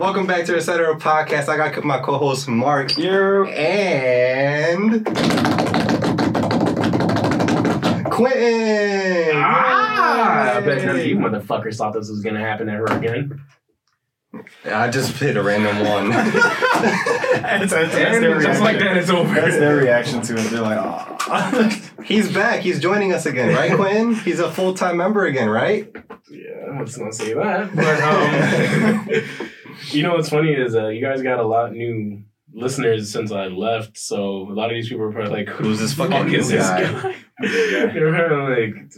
Welcome back to the Etc. Podcast. I got my co-host Mark You. and Quentin. Ah, I bet Yay. none of you motherfuckers thought this was gonna happen ever again. I just hit a random one. That's, that's, that's And their just like that, it's over. That's their reaction to it. They're like, oh. He's back. He's joining us again, right, Quinn? He's a full-time member again, right? Yeah, I let's not say that. But um, you know what's funny is uh, you guys got a lot new listeners since I left. So a lot of these people are probably like, Who's this fucking fuck is this guy? guy? They're probably like,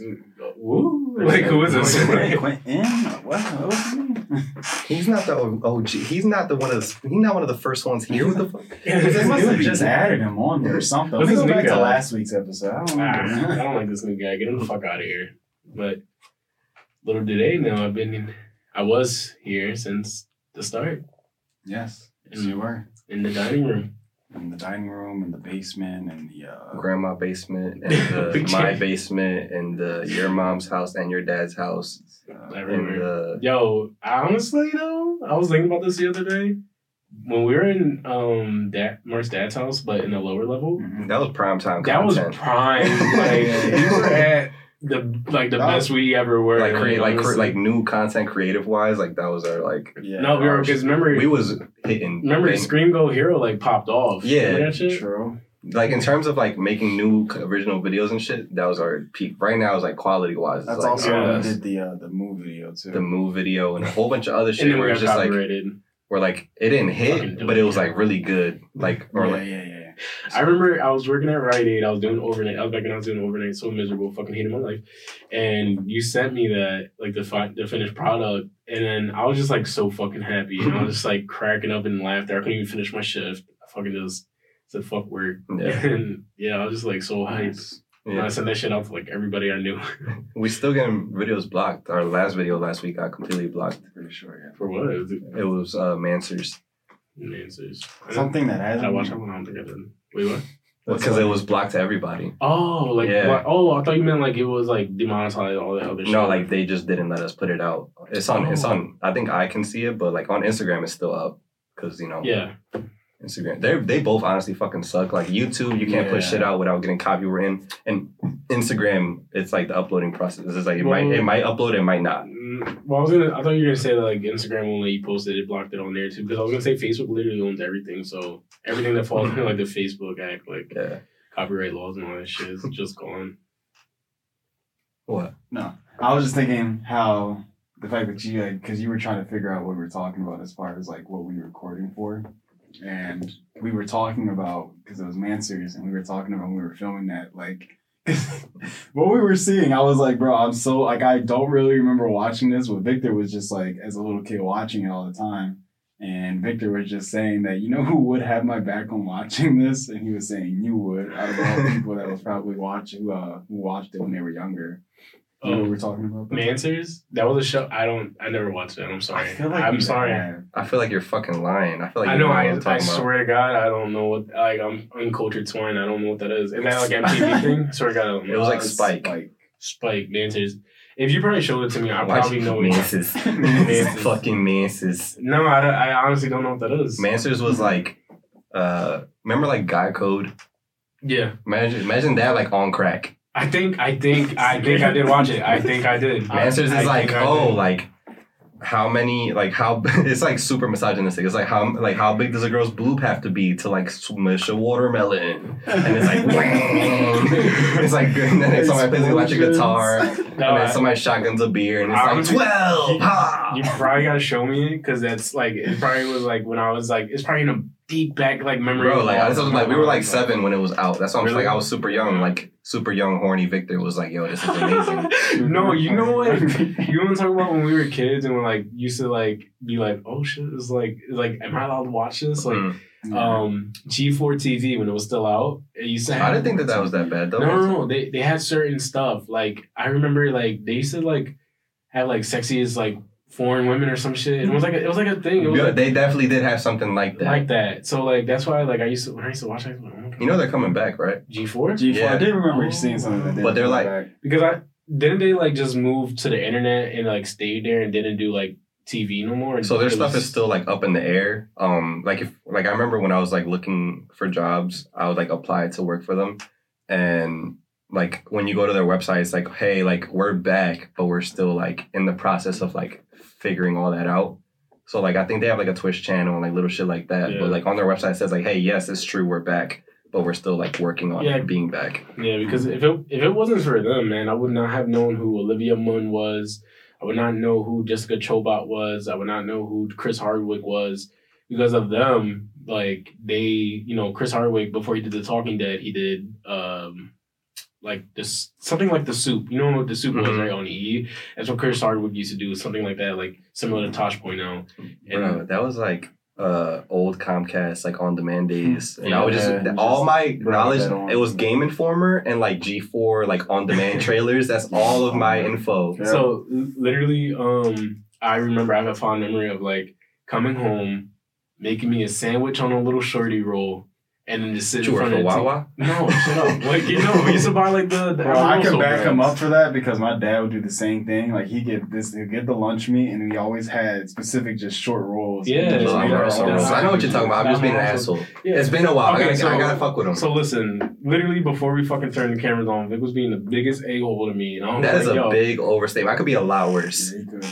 woo, like who is this? Quentin? What? What was his name? He's not the OG. He's not the one of the. He's not one of the first ones here. What the fuck? They must have just added him on there or something. Who's Let's go new back to last week's episode. I don't Ah, I don't like this new guy. Get him the fuck out of here. But little did they know, I've been in, I was here since the start yes, yes, you were. In the dining room. In the dining room, in the basement, and the uh, Grandma basement and the, my basement and the your mom's house and your dad's house uh, and Everywhere. the Yo, honestly though, I was thinking about this the other day. When we were in um dad Mark's dad's house, but in the lower level, mhm. that was prime time that was prime. Like we were at the like the That best we ever were. like create like cre- like new content creative wise like that was our like yeah, no, we were because remember we was hitting remember bang- Scream Go Hero like popped off. Yeah. Remember shit? true. like in terms of like making new original videos and shit that was our peak right now is like quality wise That's like, also yeah. when we did the uh, the move video too. the move video and a whole bunch of other shit And then we where got it's just like copyrighted. where like it didn't hit but it, it was like really good like or yeah, like yeah, yeah, yeah. I remember I was working at Rite Aid. I was doing overnight. I was back when I was doing overnight. So miserable, fucking hating my life. And you sent me that like the fi- the finished product, and then I was just like so fucking happy, and I was just like cracking up and laughter. I couldn't even finish my shift. I fucking just said fuck work, Yeah. and yeah, I was just like so hyped. And I sent that shit out to like everybody I knew. we still getting videos blocked our last video last week got completely blocked Pretty sure, yeah. For what? It was it was uh Manswers Mm. answers. Something that Did hasn't. I watched that one? I don't think I did. Wait, what? because it was blocked to everybody Oh, like Yeah. what? Oh, I thought you meant like it was like demonetized all that other shit. No, like they just didn't let us put it out. It's on. It's oh. on. I think I can see it, but like on Instagram, it's still up because you know yeah. Instagram. They they both honestly fucking suck. Like YouTube, you can't put shit out without getting copyright. And Instagram, it's like the uploading process. It's like it might it might upload, it might not. Mm, Well, I was gonna. I thought you were gonna say that like Instagram won't you post it. It blocked it on there too. Because I was gonna say Facebook literally owns everything. So everything that falls under like the Facebook Act, like Yeah. copyright laws and all that shit, is just gone. What? No, I was just thinking how the fact that you like because you were trying to figure out what we were talking about as far as like what we were recording for, and we were talking about because it was Manswers and we were talking about when we were filming that like. what we were seeing, I was like, bro, I'm so like I don't really remember watching this, but Victor was just like as a little kid watching it all the time. And Victor was just saying that, you know who would have my back on watching this? And he was saying you would, out of all people that was probably watching uh who watched it when they were younger. You know what Oh, we're talking about? Manswers? That was a show. I don't. I never watched it. I'm sorry. I feel like I'm sorry. have. I feel like you're fucking lying. I feel like I you know. what I, I'm I talking about. swear to God, I don't know what. Like I'm uncultured swine. I don't know what that is. Is that like MTV thing? Swear to God, I don't know. It was like Uh, Spike. Like, Spike Manswers. If you probably showed it to me, I Why probably know it. Manses. Manses. fucking Manses. No, I, I honestly don't know what that is. Manswers was like, uh, remember like Guy Code? Yeah. Imagine, imagine that like on crack. I think I think I think I did watch it. I think I did. Manswers I is like, oh, did. like how many, like how it's like super misogynistic. It's like how like how big does a girl's boob have to be to like smush a watermelon? And it's like, it's like good. And then somebody plays an electric guitar, and No, I- then somebody shotguns a beer, and it's I like twelve. you, ha! you probably gotta show me because that's like it probably was like when I was like it's probably in a deep back like memory. Bro, like, all this was like we were like seven when it was out. That's why I'm Really? like I was super young, like super young, horny. Victor was like, "Yo, this is amazing." no, you know what? You want to talk about when we were kids and we're like used to like be like, oh shit, it's like like am I allowed to watch this? Like Mm. um G4 TV when it was still out, it used to have I didn't think that that was that bad though. No, no, no. They they had certain stuff. Like I remember, like they used to like have like sexiest like foreign women or some shit. It was like a, it was like a thing. It was Yeah, like, they definitely did have something like that. like that. So like that's why like I used to when I used to watch it, I was like, oh you know they're coming back, right? G four G4, Yeah. I did remember Oh. seeing something Like that But they're like- back. because I didn't they like just move to the internet and like stayed there and didn't do like TV no more. So their It stuff was- is still like up in the air. Um, like if like I remember when I was like looking for jobs, I would like apply to work for them, and like when you go to their website, it's like, hey, like we're back, but we're still like in the process of like figuring all that out. So like I think they have like a Twitch channel and like little shit like that. Yeah. But like on their website it says like, hey, yes, it's true, we're back, but we're still like working on Yeah. being back. Yeah, because if it if it wasn't for them, man, I would not have known who Olivia Munn was. I would not know who Jessica Chobot was. I would not know who Chris Hardwick was because of them. Like they, you know, Chris Hardwick before he did The Talking Dead, he did um like this something like the soup. You know what the soup was Mhm. right on E. That's what Chris Hardwick used to do, something like that, like similar to Tosh Point now. And Bro, that was like uh old Comcast like on demand days. And I would just Yeah, all just my knowledge on. it was Game Informer and like G4 like on demand trailers. That's all of my info. Yeah. So literally, um, I remember I have a fond memory of like coming home, making me a sandwich on a little shorty roll, and then just sitting Did you in work front of the Wawa? No, shut up. Like you know, we used to buy like the. the Bro, I can Amoroso back him up for that because my dad would do the same thing. Like he get this, he'd get the lunch meat, and he always had specific just short rolls. Yeah, And just Just made our rolls. I know what you're talking about. I'm just being an asshole. Yeah. It's been a while. Okay, I, gotta, so- I gotta fuck with him. So listen, literally before we fucking turned the cameras on, Vic was being the biggest a hole to me, and I was that is like, a yo, big overstatement. I could be a lot Yeah, worse. he could.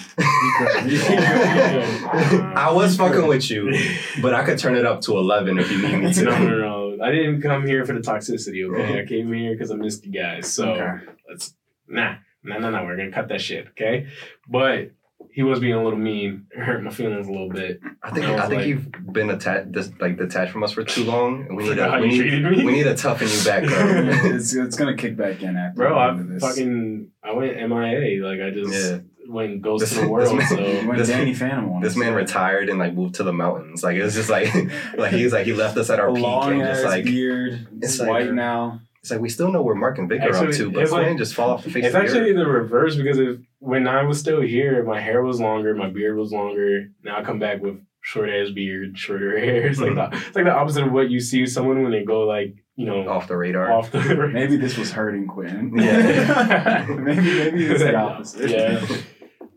He could. I was fucking with you, but I could turn it up to 11 if you need me to. I didn't come here for the toxicity, okay? Uh-huh. I came here because I missed you guys. So Okay. let's nah, nah, nah, nah. We're gonna cut that shit, okay? But he was being a little mean. It hurt my feelings a little bit. I think I was I think like- you've been attached, just like detached from us for too long, and we need Forgot to we need, treated me. we need to toughen you back, bro. it's, it's gonna kick back in after. Bro, I end fucking I went MIA. Like I just Yeah. Went ghost This- to the world. this so This- Danny Phantom on This man retired and like moved to the mountains. Like it's just like like he's like he left us at A our peak and ass just like beard. it's It's like- white now. it's like we still know where Mark and Vic are up Actually, to, but it's like- man just fall off the face it's of the actually earth. the reverse because if when I was still here, my hair was longer, my beard was longer. Now I come back with short ass beard, shorter hair. It's like mm-hmm. the, it's like the opposite of what you see someone when they go like you know off the radar. off the radar. Maybe this was hurting Quinn. Yeah. maybe maybe it's the opposite. Yeah.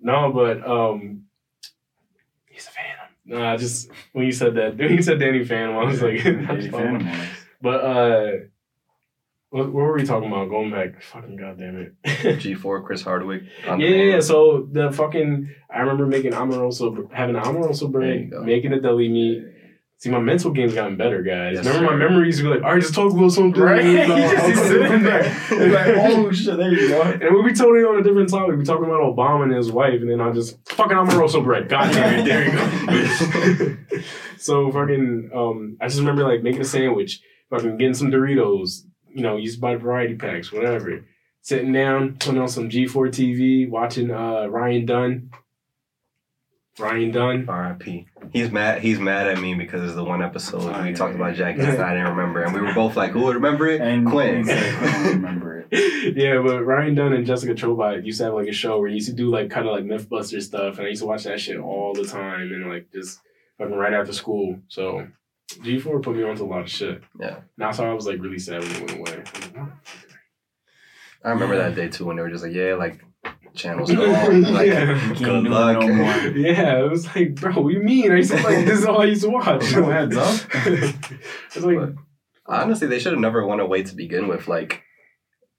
No, but um, he's a phantom. No, I just when you said that, when you said Danny Phantom, I was like, Danny Phantom but uh, what, what were we talking about? Going back, fucking goddamn it. G4 Chris Hardwick. on Yeah, yeah, yeah. So the fucking I remember making Amoroso having an Amoroso There you making a deli meat. See, my mental game's gotten better, guys. Yes, Remember my memories be like, all right, just talk about something. Right? He's just he's sitting there. He's like, oh shit, there you go. And we'll be totally on a different topic. We'd be talking about Obama and his wife, and then I just fucking I'm a bread. God damn it, there you go. so fucking, um, I just remember like making a sandwich, fucking getting some Doritos. You know, used to buy variety packs, whatever. Sitting down, putting on some G4 TV, watching uh, Ryan Dunn. Ryan Dunn. R.I.P. He's mad. He's mad at me because it's the one episode Oh, we yeah, talked yeah. about Jackass and I didn't remember, and we were both like, "Who would remember it?" And Quinn. he I don't remember it. yeah, but Ryan Dunn and Jessica Chobot used to have like a show where you used to do like kind of like MythBuster stuff, and I used to watch that shit all the time, and like just fucking right after school. So G four put me onto a lot of shit. Yeah. Now so I was like really sad when it went away. I was like. I remember that day too when they were just like, "Yeah, like channels gone. Like, Yeah. Good luck." no more. Yeah, it was like, bro, what do you mean? I used to like this is all I used to watch. No heads up. it's like, But honestly, they should have never went away to begin with. Like,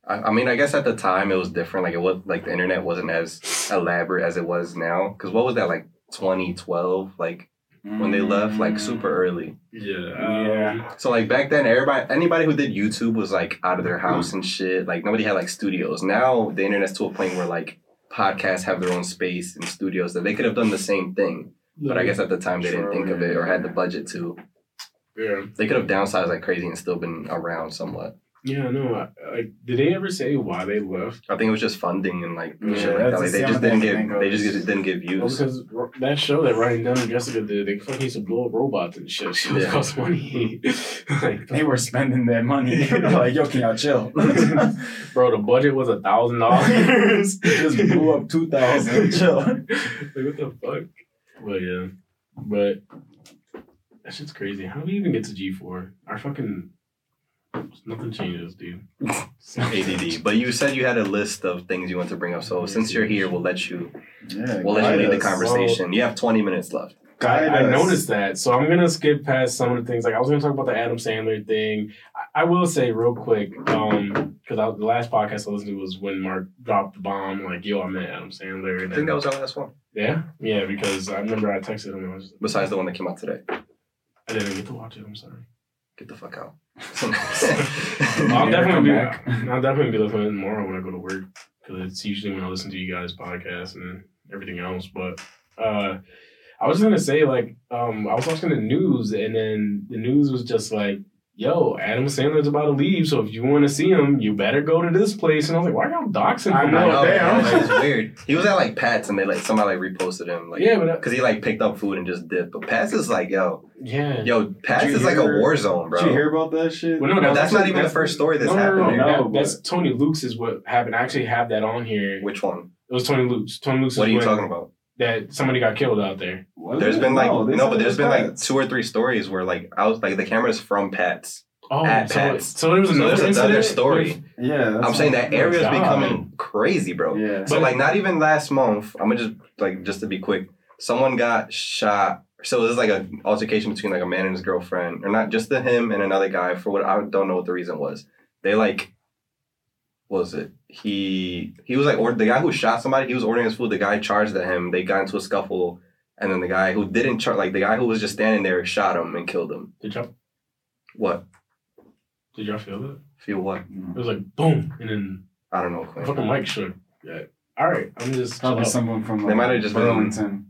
I, I mean, I guess at the time it was different. Like it was like the internet wasn't as elaborate as it was now. Because what was that like 2012? Like when they left, like super mm. early. yeah, Yeah. So like back then, everybody, anybody who did YouTube was like out of their house and shit. Like nobody had like studios. Now the internet's to a point where like podcasts have their own space and studios that they could have done the same thing. But I guess at the time they didn't think of it or had the budget to. yeah. They could have downsized like crazy and still been around somewhat. Yeah, no. I, like, did they ever say why they left? I think it was just funding and like Yeah, shit like that. Like, they just didn't give. They just didn't give Well, views. because ro- that show that Ryan Dunn and Jessica did, they fucking used to blow up robots and shit. She was Yeah. cost money. like, They were spending that money. Like, yo, can y'all chill? bro, the budget was a thousand dollars. Just blew up 2,000. Chill. like what the fuck? Well, yeah, but that shit's crazy. How do we even get to G four? Our fucking Nothing changes, dude. ADD. But you said you had a list of things you want to bring up. So since you're here, we'll let you Yeah, we'll let you guide lead the us. conversation. You have 20 minutes left. I, I noticed that, so I'm gonna skip past some of the things. Like I was gonna talk about the Adam Sandler thing. I, I will say real quick, um, because the last podcast I listened to was when Mark dropped the bomb. Like, yo, I met Adam Sandler. And I think that was our last one. yeah, yeah, because I remember I texted him. And I was, Besides the one that came out today. I didn't get to watch it. I'm sorry. Get the fuck out. I'll definitely be. back. I'll definitely be listening tomorrow when I go to work because it's usually when I listen to you guys' podcast and everything else. But uh, I was gonna say like um, I was watching the news and then the news was just like, "Yo, Adam Sandler's about to leave, so if you want to see him, you better go to this place." And I was like, "Why y'all doxing I him?" know, I know, damn. man, like, it's weird. He was at like Pat's and they like somebody like reposted him like yeah, but uh, because he like picked up food and just dipped. But Pat's is like yo, yeah, yo, Pat's Did you is like a war zone, bro. Did you hear about that shit? Well, no, no, that's not actually- even the first story that's no, no, no, happening. no, No, that- but- that's Tony Luke's is what happened. I actually have that on here. Which one? It was Tony Luke's. Tony Luke's. What are you when- talking about? That somebody got killed out there. Was There's it? been like they no, but there's was been like two or three stories where like I was like the cameras from Pat's. Oh, At so, Pat's. so there was So another there's another story. with- Yeah, I'm saying that what- area is oh, becoming crazy, bro. Yeah. So But- like not even last month, I'm gonna just like just to be quick, someone got shot. So this is like an altercation between like a man and his girlfriend, or not just the him and another guy for what I don't know what the reason was. They like, what was it? He he was like or the guy who shot somebody. He was ordering his food. The guy charged at him. They got into a scuffle, and then the guy who didn't charge, like the guy who was just standing there, shot him and killed him. Did y'all What? did y'all feel it? Feel what? It was like boom, and then I don't know. the fucking mic shook. Yeah. All right, I'm just Probably chill someone from They like, might have just been- Burlington.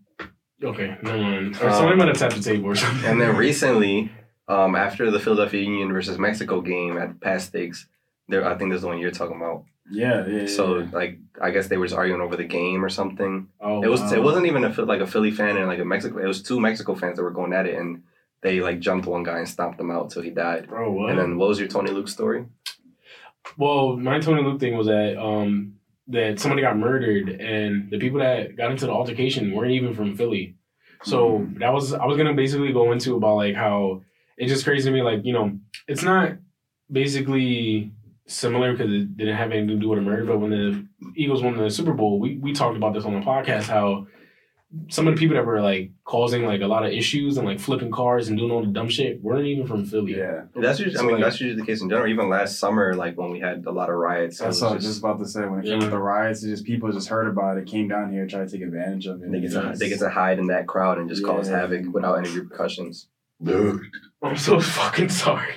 okay. No one or Um, somebody might have tapped the table or something. And then recently, um, after the Philadelphia Union versus Mexico game at Pat's Steaks, there I think there's the one you're talking about. Yeah, yeah. So yeah. like I guess they were just arguing over the game or something. oh, It was wow. it wasn't even a like a Philly fan and like a Mexico. It was two Mexico fans that were going at it, and they like jumped one guy and stomped him out till he died. bro. What? And then what was your Tony Luke story? well, my Tony Luke thing was that um that somebody got murdered, and the people that got into the altercation weren't even from Philly. So Mm-hmm. that was I was gonna basically go into about like how it's just crazy to me. Like you know, it's not basically similar because it didn't have anything to do with a murder. But when the Eagles won the Super Bowl, we we talked about this on the podcast how some of the people that were like causing like a lot of issues and like flipping cars and doing all the dumb shit weren't even from Philly. yeah. That's usually, I mean like- that's usually the case in general. Even last summer, like when we had a lot of riots, it That's what I was just- just about to say. When it came Yeah. with the riots, it just people just heard about it, came down here, tried to take advantage of it. they get to Yes. they get to hide in that crowd and just cause havoc without any repercussions. Dude, I'm so fucking sorry.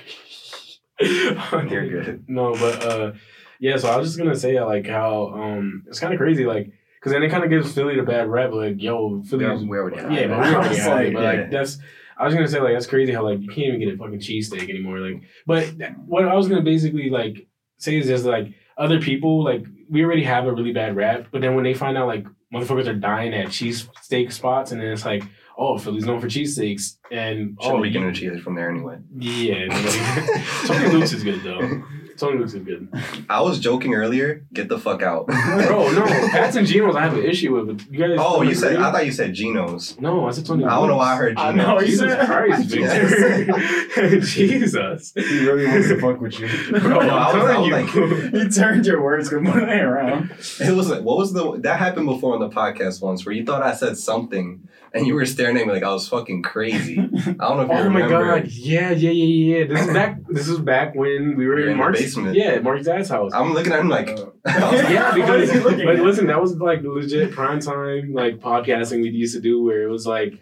You're good. No, but uh, yeah. So I was just gonna say uh, like how um it's kind of crazy like because then it kind of gives Philly the bad rap like yo Philly Yeah, we already have yeah but we already It's have it, like, but yeah. like that's I was gonna say like that's crazy how like you can't even get a fucking cheesesteak anymore like but what I was gonna basically like say is just like other people like we already have a really bad rap but then when they find out like motherfuckers are dying at cheesesteak spots and then it's like oh Philly's known for cheesesteaks and Shouldn't oh be getting the cheese from there anyway. yeah Tony Luke's is good though Tony Luke's is good. I was joking earlier. Get the fuck out. Bro, no, Pats and Geno's I have an issue with. But you guys. oh, you said? I thought you said Geno's. No, I said Tony. I don't know why I heard I Geno's. know, you Jesus said- Christ, Victor. Jesus. He really wants to fuck with you. Bro, No, I was- I I'm was telling you. you turned your words completely around. It was like what was the that happened before on the podcast once where you thought I said something and you were staring at me like I was fucking crazy. I don't know if you Oh my god! Yeah, yeah, yeah, yeah. This is back. This is back when we were You're in in the Mark's basement. Yeah, Mark's dad's house. I'm looking at him like Uh, yeah, because is he looking but at? listen, that was like legit prime time like podcasting we used to do where it was like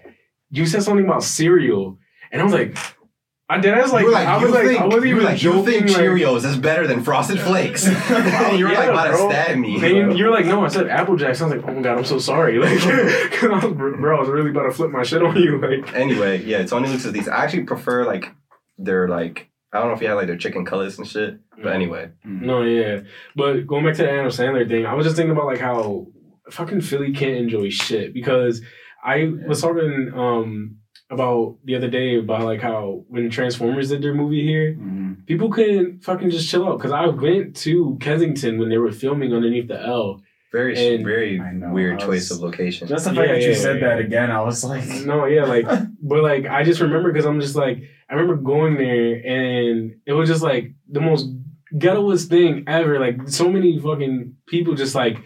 you said something about cereal, and I was like, I did. I was like, you were like, I you was like, think, I wasn't even like, you joking. think like, Cheerios is better than Frosted Flakes? and you were like about bro. to stab me. Then you're like, no, I said Apple Jacks. I was like, oh my god, I'm so sorry. Like, 'cause I was, bro, I was really about to flip my shit on you. Like, Anyway, yeah, Tony Luke's is these. I actually prefer like their like I don't know if you had like their chicken cutlets and shit, but anyway, no, yeah. But going back to the Adam Sandler thing, I was just thinking about like how fucking Philly can't enjoy shit because I was talking um about the other day about like how when Transformers did their movie here, Mhm. people couldn't fucking just chill out because I went to Kensington when they were filming underneath the L. very And- very know, weird I choice of location. Just the Yeah, fact that you yeah, said yeah. that again, I was like, No, yeah, like but like I just remember because I'm just like I remember going there and it was just like the most ghettoest thing ever. Like so many fucking people just like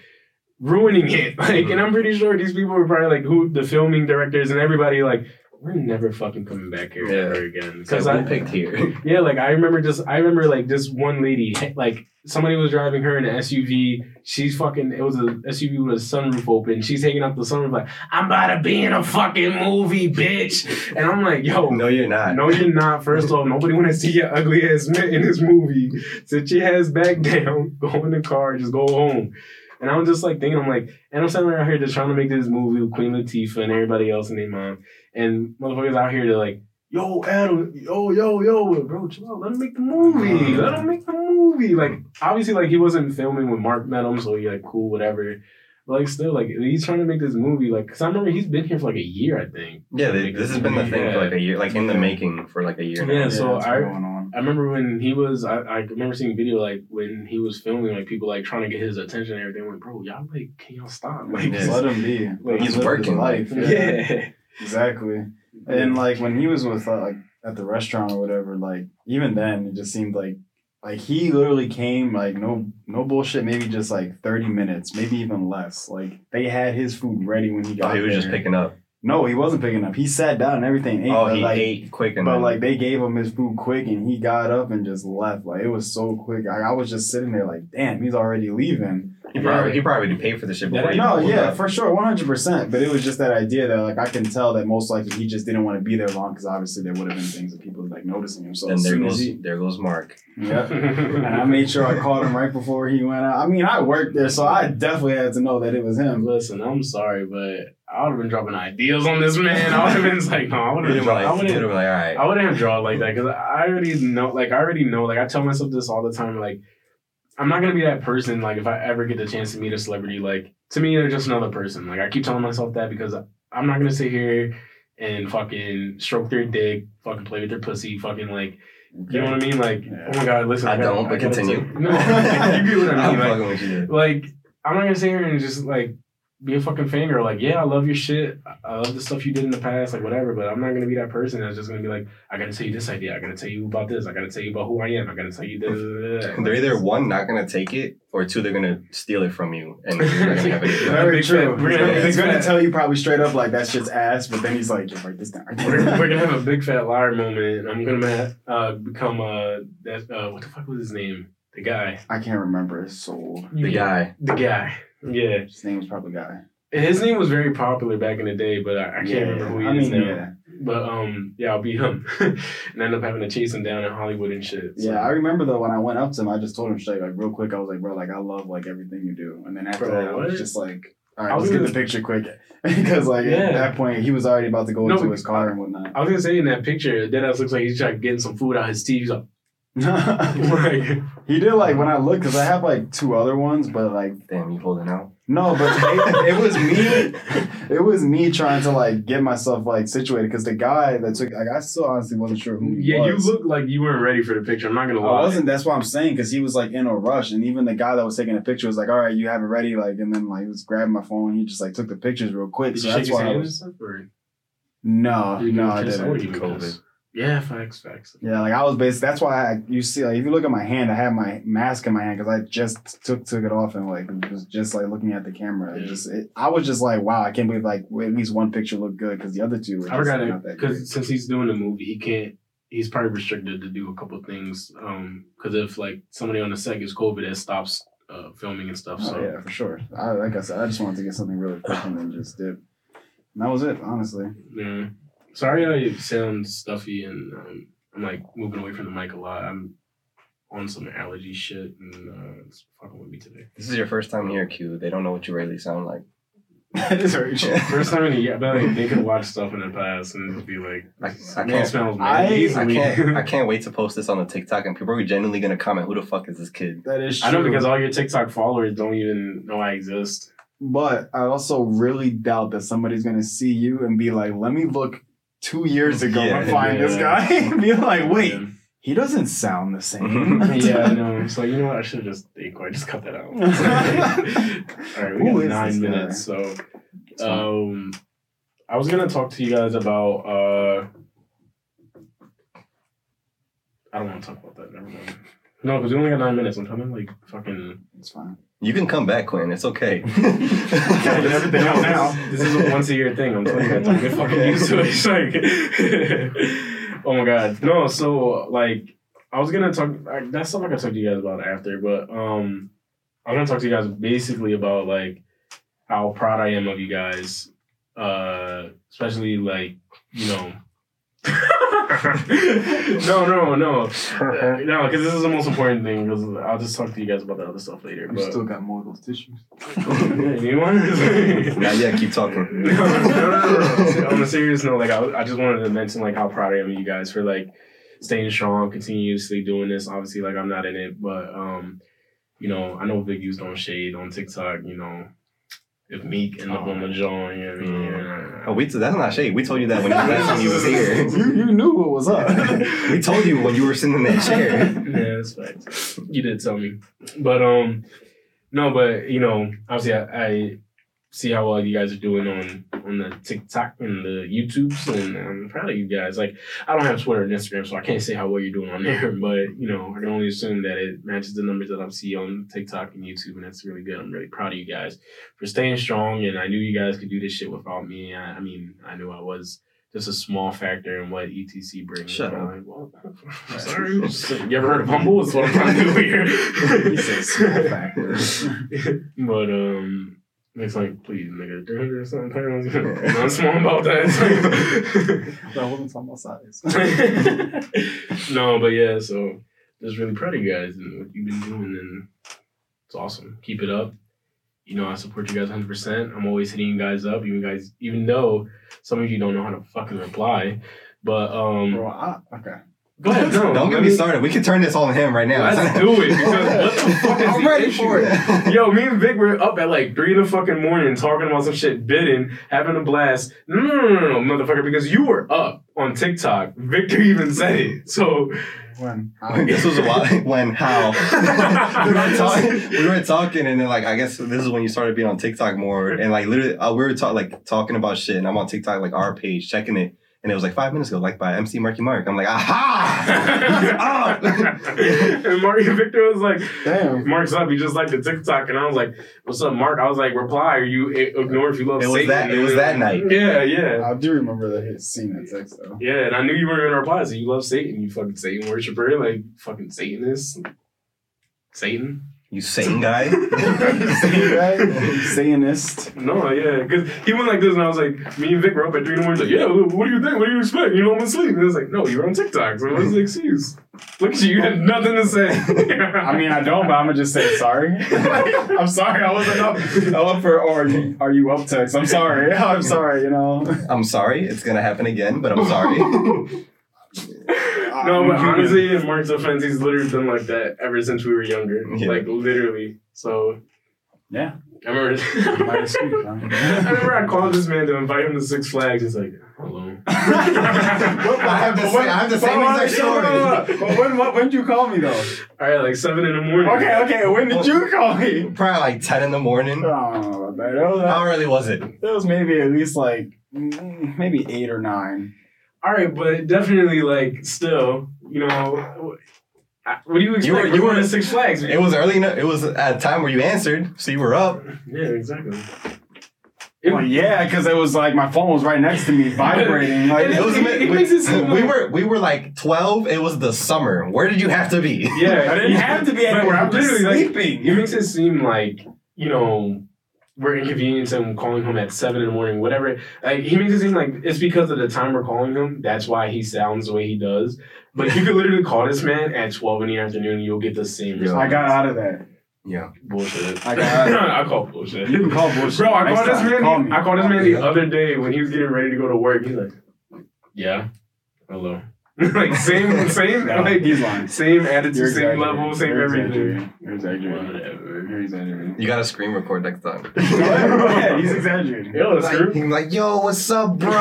ruining it. Like, and mm-hmm. I'm pretty sure these people were probably like who the filming directors and everybody like we're never fucking coming back here Yeah. ever again. Because I picked here. yeah, like I remember just I remember like this one lady like somebody was driving her in an SUV. She's fucking it was a SUV with a sunroof open. She's taking out the sunroof like I'm about to be in a fucking movie, bitch. And I'm like, yo, No, you're not. no, you're not. First off, nobody want to see your ugly ass in this movie. Sit your ass back down, go in the car, just go home. And I'm just like thinking, I'm like, and I'm sitting around here just trying to make this movie with Queen Latifah and everybody else and their mom. And motherfuckers out here, they're like, yo, Adam, yo, yo, yo, bro, chill out. Let him make the movie. Let him make the movie. Like, obviously, like, he wasn't filming with Mark Meadows, so he, like, cool, whatever. But, like, still, like, he's trying to make this movie. Like, because I remember he's been here for, like, a year, I think. Yeah, they, this has been the thing for like a year, like in the making for like a year now. Yeah, so that's I- going on. I remember when he was, I, I remember seeing video like when he was filming, like people like trying to get his attention and everything. Like, bro, y'all like, can y'all stop? Like, Yeah. Let him be. Like, he's working. life. yeah. Exactly. And like when he was with uh, like at the restaurant or whatever, like even then it just seemed like like he literally came like no no bullshit, maybe just like thirty minutes, maybe even less. Like they had his food ready when he Oh, got he was there. just picking up. No, he wasn't picking up. He sat down and everything. Ate, Oh, but, he like, ate quick But then- like they gave him his food quick and he got up and just left. Like it was so quick. I, I was just sitting there like, damn, he's already leaving. He probably he probably paid for the shit before No, yeah, up. for sure, one hundred percent. But it was just that idea that like I can tell that most likely he just didn't want to be there long because obviously there would have been things that people like noticing him. So And as there soon as goes he, there goes Mark. yeah. And I made sure I called him right before he went out. I mean, I worked there, so I definitely had to know that it was him. Listen, I'm sorry, but I would have been dropping ideas on this man. I would have been like, no, I would You'd have have like, I wouldn't. have been like, all right. I wouldn't have drawn like that because I already know, like, I already know, like, I tell myself this all the time, like, I'm not gonna be that person. Like, if I ever get the chance to meet a celebrity, like, to me, they're just another person. Like, I keep telling myself that because I'm not gonna sit here and fucking stroke their dick, fucking play with their pussy, fucking like, you know what I mean? Like, Yeah. oh my god, listen, I gotta- don't, but gotta continue. take- no, you get what I I'm mean? Like, fucking with you. like I'm not gonna sit here and just like be a fucking fangirl. Like, yeah, I love your shit. I- I love the stuff you did in the past, like whatever. But I'm not gonna be that person that's just gonna be like, I gotta tell you this idea. I gotta tell you about this. I gotta tell you about who I am. I gotta tell you this. They're either one not gonna take it, or two they're gonna steal it from you, and you're not gonna have it. Very true. fat- we're He's gonna- gonna, he's gonna fat- tell you probably straight up like that's just ass, but then he's like, "Yeah, write this down. We're, we're gonna have a big fat liar moment. I'm gonna uh, become uh, that, uh, what the fuck was his name? The guy. I can't remember his soul. The guy. The guy. Yeah. His name was probably Guy. His name was very popular back in the day, but I, I can't remember who he I is mean, now. yeah. But um, yeah, I'll be him, and end up having to chase him down in Hollywood and shit. so. Yeah, I remember though when I went up to him, I just told him straight, like real quick, I was like, bro, like I love like everything you do. And then after Bro, that, I was just like, All right, I let's get the picture quick. because like Yeah. at that point he was already about to go No, into his car and whatnot. I was gonna say in that picture, Deadass looks like he's trying getting some food out his teeth. He's like, like, he did like when I look because I have like two other ones, but like Damn, you holding out. no, but it, it was me. It was me trying to like get myself like situated because the guy that took like I still honestly wasn't sure who he yeah, you look like you weren't ready for the picture. I'm not gonna lie. I wasn't. That's what I'm saying because he was like in a rush, and even the guy that was taking the picture was like, "All right, you have it ready." Like, and then like he was grabbing my phone. He just like took the pictures real quick. Did so you that's his why I hand and was. stuff? Or No, you no, I him a kiss? didn't. Would give him a Yeah, facts, facts. Yeah, like I was basically. That's why I, you see, like if you look at my hand, I have my mask in my hand because I just took took it off and like was just like looking at the camera. It just, it, I was just like, wow, I can't believe like at least one picture looked good because the other two were I forgot not it that because since he's doing the movie, he can't. He's probably restricted to do a couple things. Um, because if like somebody on the set gets COVID, it stops uh filming and stuff. So Oh, yeah, for sure. I, like I said, I just wanted to get something really quick and then just dip. And that was it, honestly. Yeah. Sorry I sound stuffy and um, I'm like moving away from the mic a lot. I'm on some allergy shit and uh, it's fucking with me today. This is your first time here, Q. They don't know what you really sound like. that is very true. First time in a year, but like they could watch stuff in the past and just be like, I, I can't. smells I- I can't. I can't wait to post this on the TikTok, and people are genuinely gonna comment, "Who the fuck is this kid?" That is true. I know because all your TikTok followers don't even know I exist. But I also really doubt that somebody's gonna see you and be like, "Let me look two years ago Yeah, and find this guy," and be like, "Wait, Yeah. he doesn't sound the same." yeah, I know. So you know what? I should have just hey, Corey, just cut that out. All right, we Who got nine this guy? minutes. So, um, I was gonna talk to you guys about. uh I don't want to talk about that. Never mind. No, because we only got nine minutes. I'm talking like fucking. It's fine. You can come back, Quinn. It's okay. Cutting everything out now. This is a once a year thing. I'm telling you, I'm get fucking used to it. It's like, oh my god, no. So like, I was gonna talk. I, that's something I can talk to you guys about after. But um, I'm gonna talk to you guys basically about like how proud I am of you guys. Uh, especially like you know. no, no, no, no, because this is the most important thing. Because I'll just talk to you guys about the other stuff later. You But still got more of those tissues. yeah, you need one? Now, yeah, keep talking. no, no, no, no. On a serious note, like I, I just wanted to mention like how proud I am of you guys for like staying strong, continuously doing this. Obviously, like I'm not in it, but um, you know, I know Big U's don't shade on TikTok. You know, if Meek and up on the joint, you know what I mean? Mm. Oh, we t- that's not shade. We told you that when you, last time you was here. you, you knew what was up. We told you when you were sitting in that chair. yeah, that's facts. You did tell me, but um, no, but you know, obviously, I, I see how well you guys are doing on on the TikTok and the YouTubes, and I'm proud of you guys. Like, I don't have Twitter and Instagram, so I can't say how well you're doing on there, but you know, I can only assume that it matches the numbers that I see on TikTok and YouTube, and that's really good. I'm really proud of you guys for staying strong, and I knew you guys could do this shit without me. I, I mean, I knew I was. Just a small factor in what ETC brings. Shut up. Like, well, sorry. You ever heard of humble? That's what I'm trying to do here. He said small factors. but um, it's like, please, nigga, three hundred or something pounds. I'm small about that. I wasn't talking about size. no, but yeah, so just really proud of you guys and what you've been doing, and it's awesome. Keep it up. You know, I support you guys 100. percent I'm always hitting you guys up, even guys, even though some of you don't know how to fucking reply. But um, Bro, I, okay. Go ahead. No, Don't get me started. We can turn this on him right now. Let's do it because what the fuck is I'm the ready issue? for it. Yo, me and Vic were up at like three in the fucking morning talking about some shit, bidding, having a blast. No, no, no, no, no, motherfucker, because you were up on TikTok. Victor even said it. So When? this was a while when how we were talking we were talking and then like I guess this is when you started being on TikTok more and like literally uh, we were talking like talking about shit and I'm on TikTok like our page checking it and it was like five minutes ago like by MC Marky Mark I'm like aha oh. and Mark and Victor was like, Damn. Mark's up. He just liked the TikTok, and I was like, "What's up, Mark?" I was like, "Reply, or you i- ignore if you love It was Satan." that- it was that night. Yeah, yeah. I do remember that hit scene that text though. Yeah, and I knew you were gonna reply. So you love Satan, you fucking Satan worshiper, like fucking Satanist, Satan. You Satan guy sane guy? Satanist. No, yeah, because he went like this, and I was like, me and Vic were up at three in the morning. Like, yeah, what do you think? What do you expect? You know, I'm asleep. And I was like, no, you're on TikTok. So what's the excuse? Look at you, you had nothing to say. I mean, I don't, but I'm gonna just say sorry. I'm sorry, I wasn't up. I'm up for or are you, are you up text? I'm sorry. I'm sorry. You know. I'm sorry it's gonna happen again but I'm sorry no, but honestly, in Mark's offense, he's literally been like that ever since we were younger. Yeah. Like literally. So Yeah. I remember. My excuse, huh? I remember I called this man to invite him to Six Flags. He's like, hello. I have the same- I have the same exact story. But when what, when did you call me though? All right, like seven in the morning. Okay, okay. When did you call me? probably like 10 in the morning Oh, man, was, how early was it it was maybe at least like mm, maybe eight or nine. All right, but definitely like still, you know, what do you expect? You were- We're you were- to Six Flags. it was early enough it was at a time where you answered so you were up yeah, exactly. It, Well, yeah, because it was like my phone was right next to me, vibrating. Like It It was. It- we, it makes it seem we like- were. We were like twelve. It was the summer. Where did you have to be? yeah, I didn't have to be But anywhere. I'm we're just literally, like, sleeping. It makes it seem like you know we're inconveniencing him calling him at seven in the morning, whatever. Like he makes it seem like it's because of the time we're calling him. That's why he sounds the way he does. But you could literally call this man at twelve in the afternoon, and you'll get the same Yeah. response. I got out of that. Yeah. bullshit. I got- I call bullshit. You can call bullshit. Bro, I Next called this man. call the- I called this man the other day when he was getting ready to go to work. He's like, "Yeah, hello." like same, same, No, like he's lying. same attitude, You're same level, same You're everything. exaggerating. You're exaggerating. Whatever. You're exaggerating. You gotta screen record next time. yeah, he's exaggerating. Yo, like, screw. he's like, yo, what's up, bro?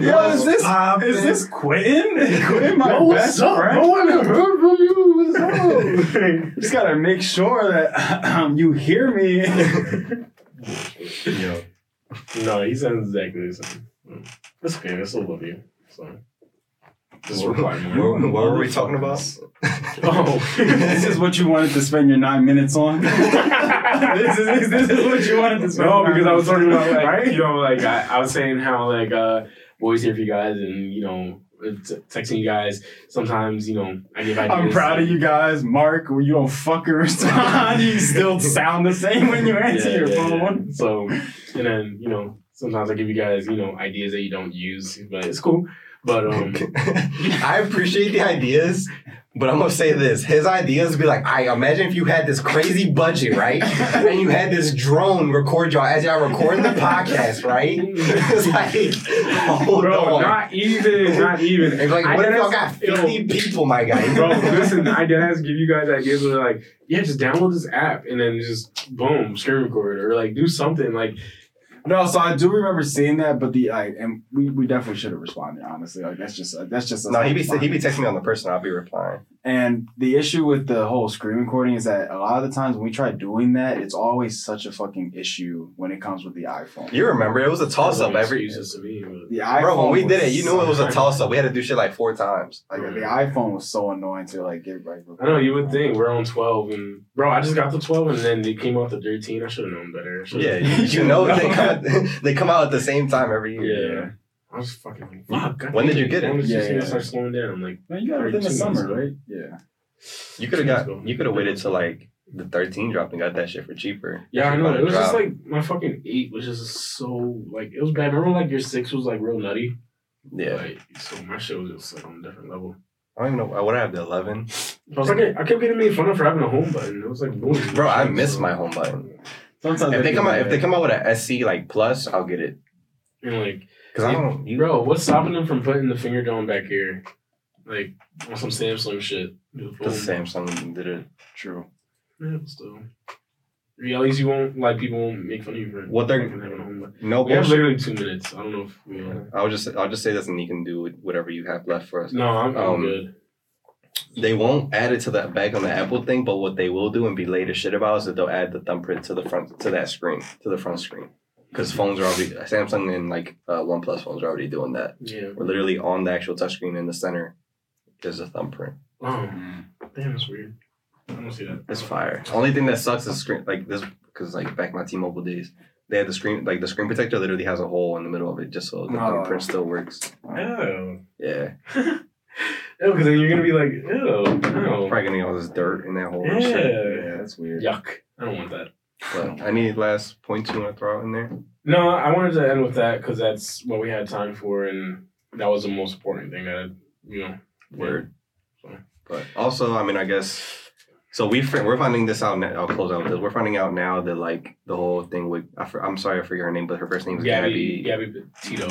Yo, is this poppin'? is this Quentin? Quentin, my Yo, best what's up, friend. bro? I haven't heard from you. What's up? Just gotta make sure that um, you hear me. Yo. No, he sounds exactly the same. That's okay. I still love you. So just reply. What, what were we talking about? Oh. this is what you wanted to spend your nine minutes on. this is this is what you wanted to spend. No, because I was talking about like right? you know like I, I was saying how like uh boys here for you guys and you know t- texting you guys sometimes you know I give ideas. I'm proud of you guys, Mark. When you don't fucking respond, you still sound the same when you answer Yeah, your yeah, phone. yeah. So and then you know sometimes I give you guys you know ideas that you don't use, but it's cool. But um. I appreciate the ideas, but I'm gonna say this: his ideas be like, I imagine if you had this crazy budget, right, and you had this drone record y'all as y'all recording the podcast, right? It's like, hold Bro, on. not even, not even. It's like, I what if y'all got 50 people, my guy? Bro, listen, I did ask give you guys ideas where like, yeah, just download this app and then just boom, screen record or like do something like No, so I do remember seeing that, but the I and we, we definitely should have responded. Honestly, like that's just that's just No, he be he be texting me on the person. I'll be replying. And the issue with the whole screen recording is that a lot of the times when we try doing that, it's always such a fucking issue when it comes with the iPhone. You remember it was a toss up every. excuses to me. But The iPhone Bro, when we did it, you knew it was a toss up. We had to do shit like four times. Like the iPhone was so annoying to like get right. I know you would think we're on twelve and bro, I just got the twelve and then they came out the thirteen. I should have known better. Yeah, you, you know they come they come out at the same time every year. Yeah. I was fucking like, fuck. God When did you get it? When did Yeah, you yeah. start slowing down? I'm like, Man, you got it in the summer, months. right? Yeah. You could have got you could have waited till like the 13 dropped and got that shit for cheaper. yeah, I know. It to was just like my fucking eight was just so like it was bad. Remember like your six was like real nutty. yeah. Like, so my shit was just like on a different level. I don't even know. Uh, what I have the 11. I was like, I kept getting made fun of for having a home button. It was like, boom. Bro, I miss my home button. Sometimes If they come out if they come out with an SC like plus, I'll get it. And like, Cause I don't. You, bro, what's stopping them from putting the finger down back here? Like on some Samsung shit. the Samsung did it. True. Yeah, but still. Yeah, at least you won't like people won't make fun of you for What they're- having a home. No We have literally two minutes. I don't know if we. Uh, I'll just I'll just say this and you can do whatever you have left for us. no, I'm, I'm Um, good. They won't add it to that back on the Apple thing, but what they will do and be late as shit about is that they'll add the thumbprint to the front to that screen to the front screen. Because phones are already Samsung and like uh, OnePlus phones are already doing that. Yeah. We're literally on the actual touchscreen in the center. There's a thumbprint. Oh, Mm. damn, that's weird. I don't see that. It's fire. Only thing that sucks is screen like this because like back in my T-Mobile days, they had the screen like the screen protector literally has a hole in the middle of it just so the Oh. thumbprint still works. Oh. Yeah, Ew, because then you're gonna be like, ew, no. probably gonna get all this dirt in that hole. And shit. Yeah. Yeah, that's weird. Yuck. I don't want that. But any last points you want to throw out in there? No, I wanted to end with that because that's what we had time for, and that was the most important thing that you know. Word. So. But also, I mean, I guess so. We we're finding this out. Now, I'll close out with this. We're finding out now that like the whole thing with I I'm sorry I forget her name, but her first name is Gabby, Gabby. Gabby Petito.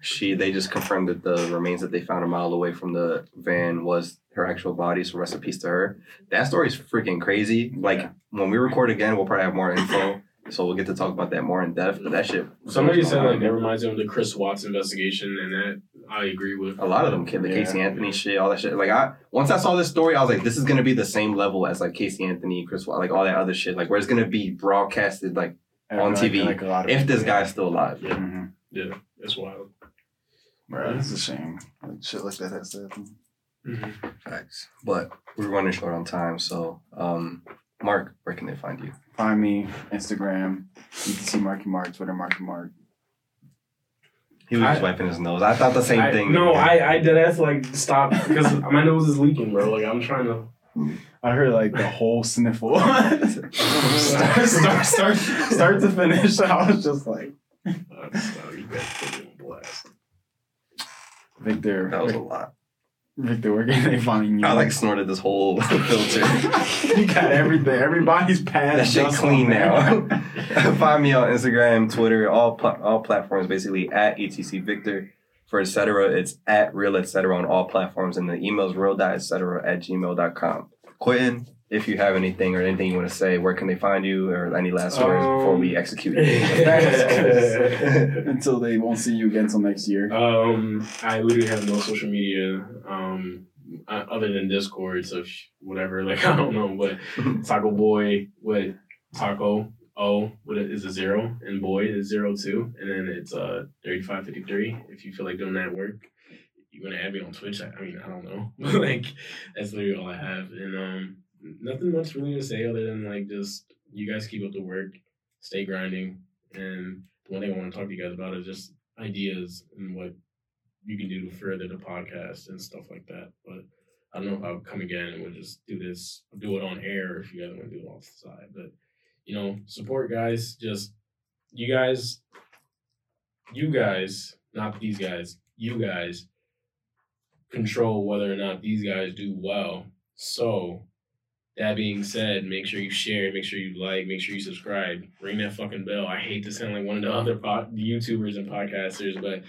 She they just confirmed that the remains that they found a mile away from the van was her actual body. So rest in peace to her. That story is freaking crazy. Like Yeah. when we record again, we'll probably have more info. So we'll get to talk about that more in depth. But that shit. Somebody said like that reminds them of the Chris Watts investigation, and that I agree with. A lot of them, kid, the Yeah. Casey Anthony shit, all that shit. Like I, once I saw this story, I was like, this is gonna be the same level as like Casey Anthony, Chris, Wa- like all that other shit. Like where it's gonna be broadcasted, like And On I TV, like a lot of if this people- guy's still alive. Yeah, Mhm. yeah, that's wild. Right, it's a shame. Like, Shit like that has to happen. Mm-hmm. Facts. But we're running short on time, so um, Mark, where can they find you? Find me Instagram. You can see Marky Mark, Twitter Marky Mark. He was just wiping his nose. I thought the same I, thing. No, I I did ask like stop because my nose is leaking, bro. Like I'm trying to. I heard like the whole sniffle. start, start, start, start to finish. I was just like, Uh, stop. You guys put me on blast. Victor, that was a lot. Victor, where can they find you? I like snorted this whole filter. you got everything. Everybody's past. That shit clean now. Find me on Instagram, Twitter, all pla- all platforms, basically at etc Victor. For etc. It's at real etc. on all platforms, and the email's real etc. at gmail.com. Quentin, if you have anything or anything you want to say, where can they find you, or any last words before we Um, execute? Until they won't see you again until next year. Um, I literally have no social media, um, uh, other than Discord, so whatever. Like I don't know, but Taco Boy with Taco O with a, is a zero and Boy is zero two, and then it's uh thirty five fifty three. If you feel like doing that work, you want to add me on Twitch. I, I mean, I don't know, like that's literally all I have, and um, nothing much really to say other than like just you guys keep up the work, stay grinding, and one thing I want to talk to you guys about is just ideas and what you can do to further the podcast and stuff like that. But I don't know if I'll come again and we'll just do this, do it on air if you guys want to do it off the side. But you know, support guys. Just you guys, you guys, not these guys. You guys control whether or not these guys do well. So that being said, make sure you share, make sure you like, make sure you subscribe, ring that fucking bell. I hate to sound like one of the other YouTubers and podcasters, but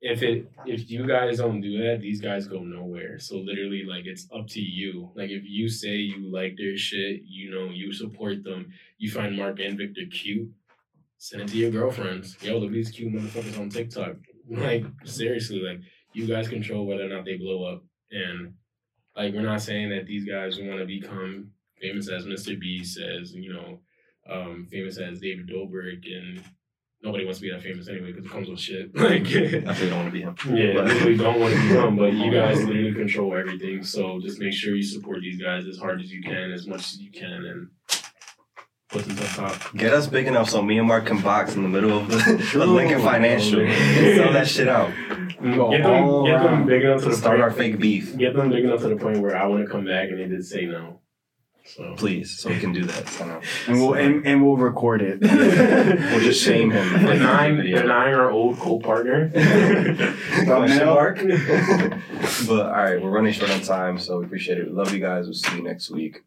if it if you guys don't do that, these guys go nowhere. So literally, like it's up to you. Like if you say you like their shit, you know you support them. You find Mark and Victor cute, send it to your girlfriends. Yo, look these cute motherfuckers on TikTok. Like seriously, like you guys control whether or not they blow up. And like we're not saying that these guys want to become famous as Mr. B says, you know, um, famous as David Dobrik and nobody wants to be that famous anyway because it comes with shit. Like, I don't want to be him. yeah, But- literally don't want to become, but you guys literally control everything. So just make sure you support these guys as hard as you can, as much as you can, and put them to top. Get us big enough so me and Mark can box in the middle of the of Lincoln Financial and sell that shit out. Go Get them, all get them big enough to the Start point. our fake beef, Get them big enough to the point where I want to come back, and they did say no. So. please, so we can do that. I and we'll and, and we'll record it. We'll just shame him. denying, Video. denying our old co-partner. Question mark? but all right, we're running short on time, so we appreciate it. We love you guys. We'll see you next week.